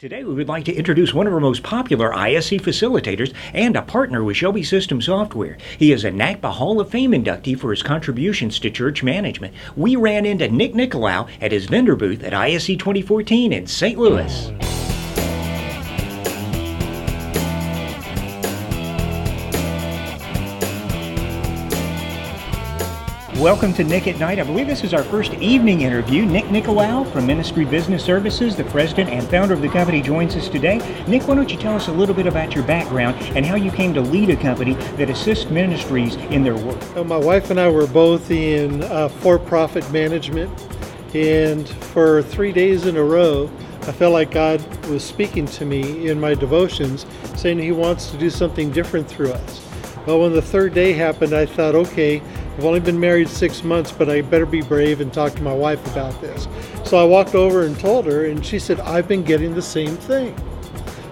Today, we would like to introduce one of our most popular ISC facilitators and a partner with Shelby System Software. He is a NACPA Hall of Fame inductee for his contributions to church management. We ran into Nick Nicolaou at his vendor booth at ISC 2014 in St. Louis. Welcome to Nick at Night. I believe this is our first evening interview. Nick Nicolaou from Ministry Business Services, the president and founder of the company, joins us today. Nick, why don't you tell us a little bit about your background and how you came to lead a company that assists ministries in their work? My wife and I were both in uh, for profit management, and for three days in a row, I felt like God was speaking to me in my devotions, saying He wants to do something different through us. Well, when the third day happened, I thought, okay, I've only been married six months, but I better be brave and talk to my wife about this. So I walked over and told her, and she said, I've been getting the same thing.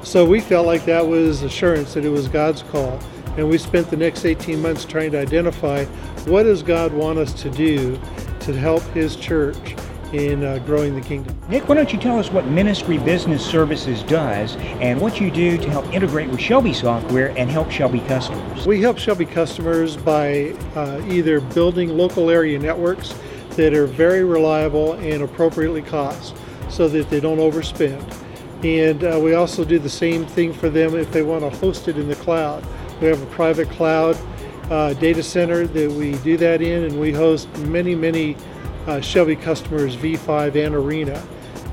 So we felt like that was assurance that it was God's call. And we spent the next 18 months trying to identify what does God want us to do to help His church in uh, growing the kingdom. Nick, why don't you tell us what Ministry Business Services does and what you do to help integrate with Shelby software and help Shelby customers? We help Shelby customers by uh, either building local area networks that are very reliable and appropriately cost so that they don't overspend. And uh, we also do the same thing for them if they want to host it in the cloud. We have a private cloud uh, data center that we do that in, and we host many, many uh, Shelby customers V5 and Arena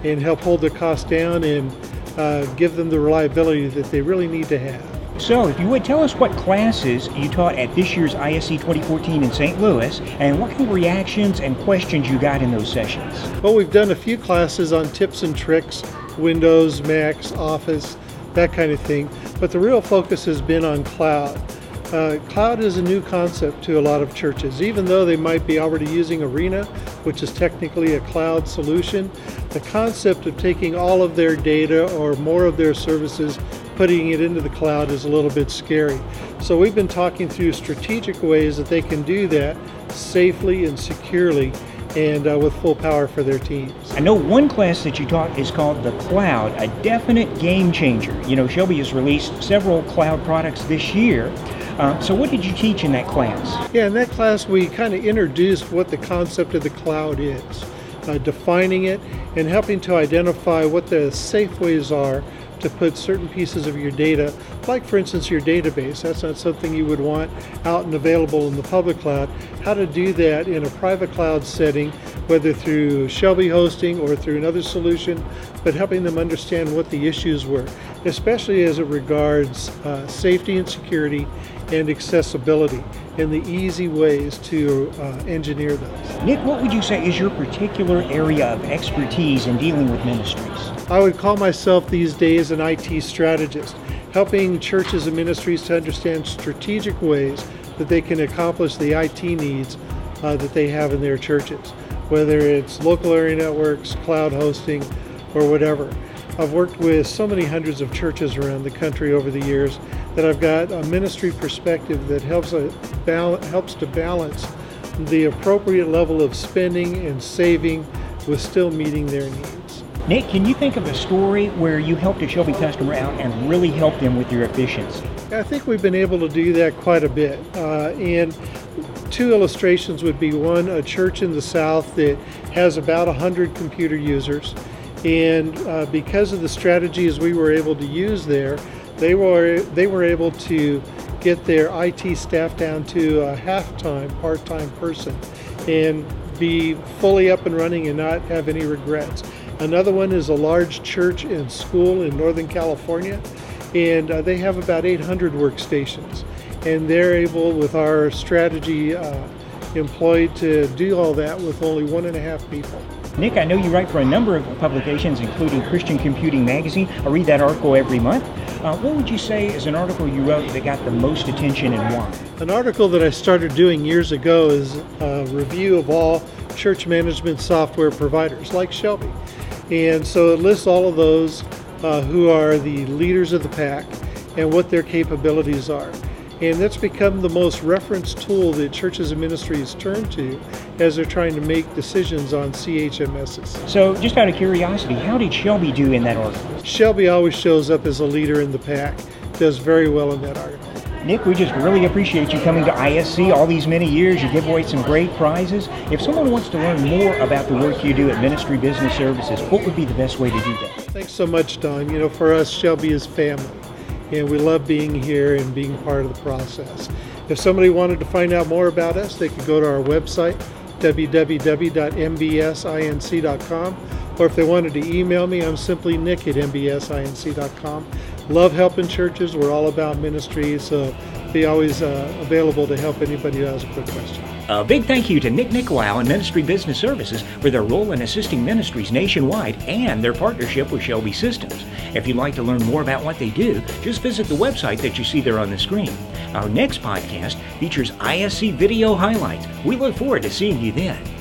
and help hold the costs down and uh, give them the reliability that they really need to have. So, if you would tell us what classes you taught at this year's ISC 2014 in St. Louis and what kind of reactions and questions you got in those sessions. Well, we've done a few classes on tips and tricks, Windows, Macs, Office, that kind of thing, but the real focus has been on cloud. Uh, cloud is a new concept to a lot of churches. Even though they might be already using Arena, which is technically a cloud solution, the concept of taking all of their data or more of their services, putting it into the cloud is a little bit scary. So we've been talking through strategic ways that they can do that safely and securely and uh, with full power for their teams. I know one class that you taught is called The Cloud, a definite game changer. You know, Shelby has released several cloud products this year. Uh, so, what did you teach in that class? Yeah, in that class, we kind of introduced what the concept of the cloud is, uh, defining it, and helping to identify what the safe ways are to put certain pieces of your data, like for instance your database, that's not something you would want out and available in the public cloud, how to do that in a private cloud setting, whether through Shelby hosting or through another solution, but helping them understand what the issues were, especially as it regards uh, safety and security and accessibility and the easy ways to uh, engineer those. Nick, what would you say is your particular area of expertise in dealing with ministries? I would call myself these days an IT strategist, helping churches and ministries to understand strategic ways that they can accomplish the IT needs uh, that they have in their churches, whether it's local area networks, cloud hosting, or whatever. I've worked with so many hundreds of churches around the country over the years that I've got a ministry perspective that helps, a, helps to balance the appropriate level of spending and saving with still meeting their needs. Nick, can you think of a story where you helped a Shelby customer out and really helped them with their efficiency? I think we've been able to do that quite a bit. Uh, and two illustrations would be one, a church in the South that has about 100 computer users. And uh, because of the strategies we were able to use there, they were, they were able to get their IT staff down to a half-time, part-time person and be fully up and running and not have any regrets. Another one is a large church and school in Northern California, and uh, they have about 800 workstations. And they're able, with our strategy uh, employed, to do all that with only one and a half people. Nick, I know you write for a number of publications, including Christian Computing Magazine. I read that article every month. Uh, what would you say is an article you wrote that got the most attention and why? An article that I started doing years ago is a review of all church management software providers like Shelby. And so it lists all of those uh, who are the leaders of the pack and what their capabilities are. And that's become the most referenced tool that churches and ministries turn to as they're trying to make decisions on CHMSs. So, just out of curiosity, how did Shelby do in that article? Shelby always shows up as a leader in the pack, does very well in that article. Nick, we just really appreciate you coming to ISC all these many years. You give away some great prizes. If someone wants to learn more about the work you do at Ministry Business Services, what would be the best way to do that? Thanks so much, Don. You know, for us, Shelby is family, and we love being here and being part of the process. If somebody wanted to find out more about us, they could go to our website, www.mbsinc.com, or if they wanted to email me, I'm simply nick at mbsinc.com. Love helping churches. We're all about ministry, so be always uh, available to help anybody who has a quick question. A big thank you to Nick Nicolaou and Ministry Business Services for their role in assisting ministries nationwide and their partnership with Shelby Systems. If you'd like to learn more about what they do, just visit the website that you see there on the screen. Our next podcast features ISC video highlights. We look forward to seeing you then.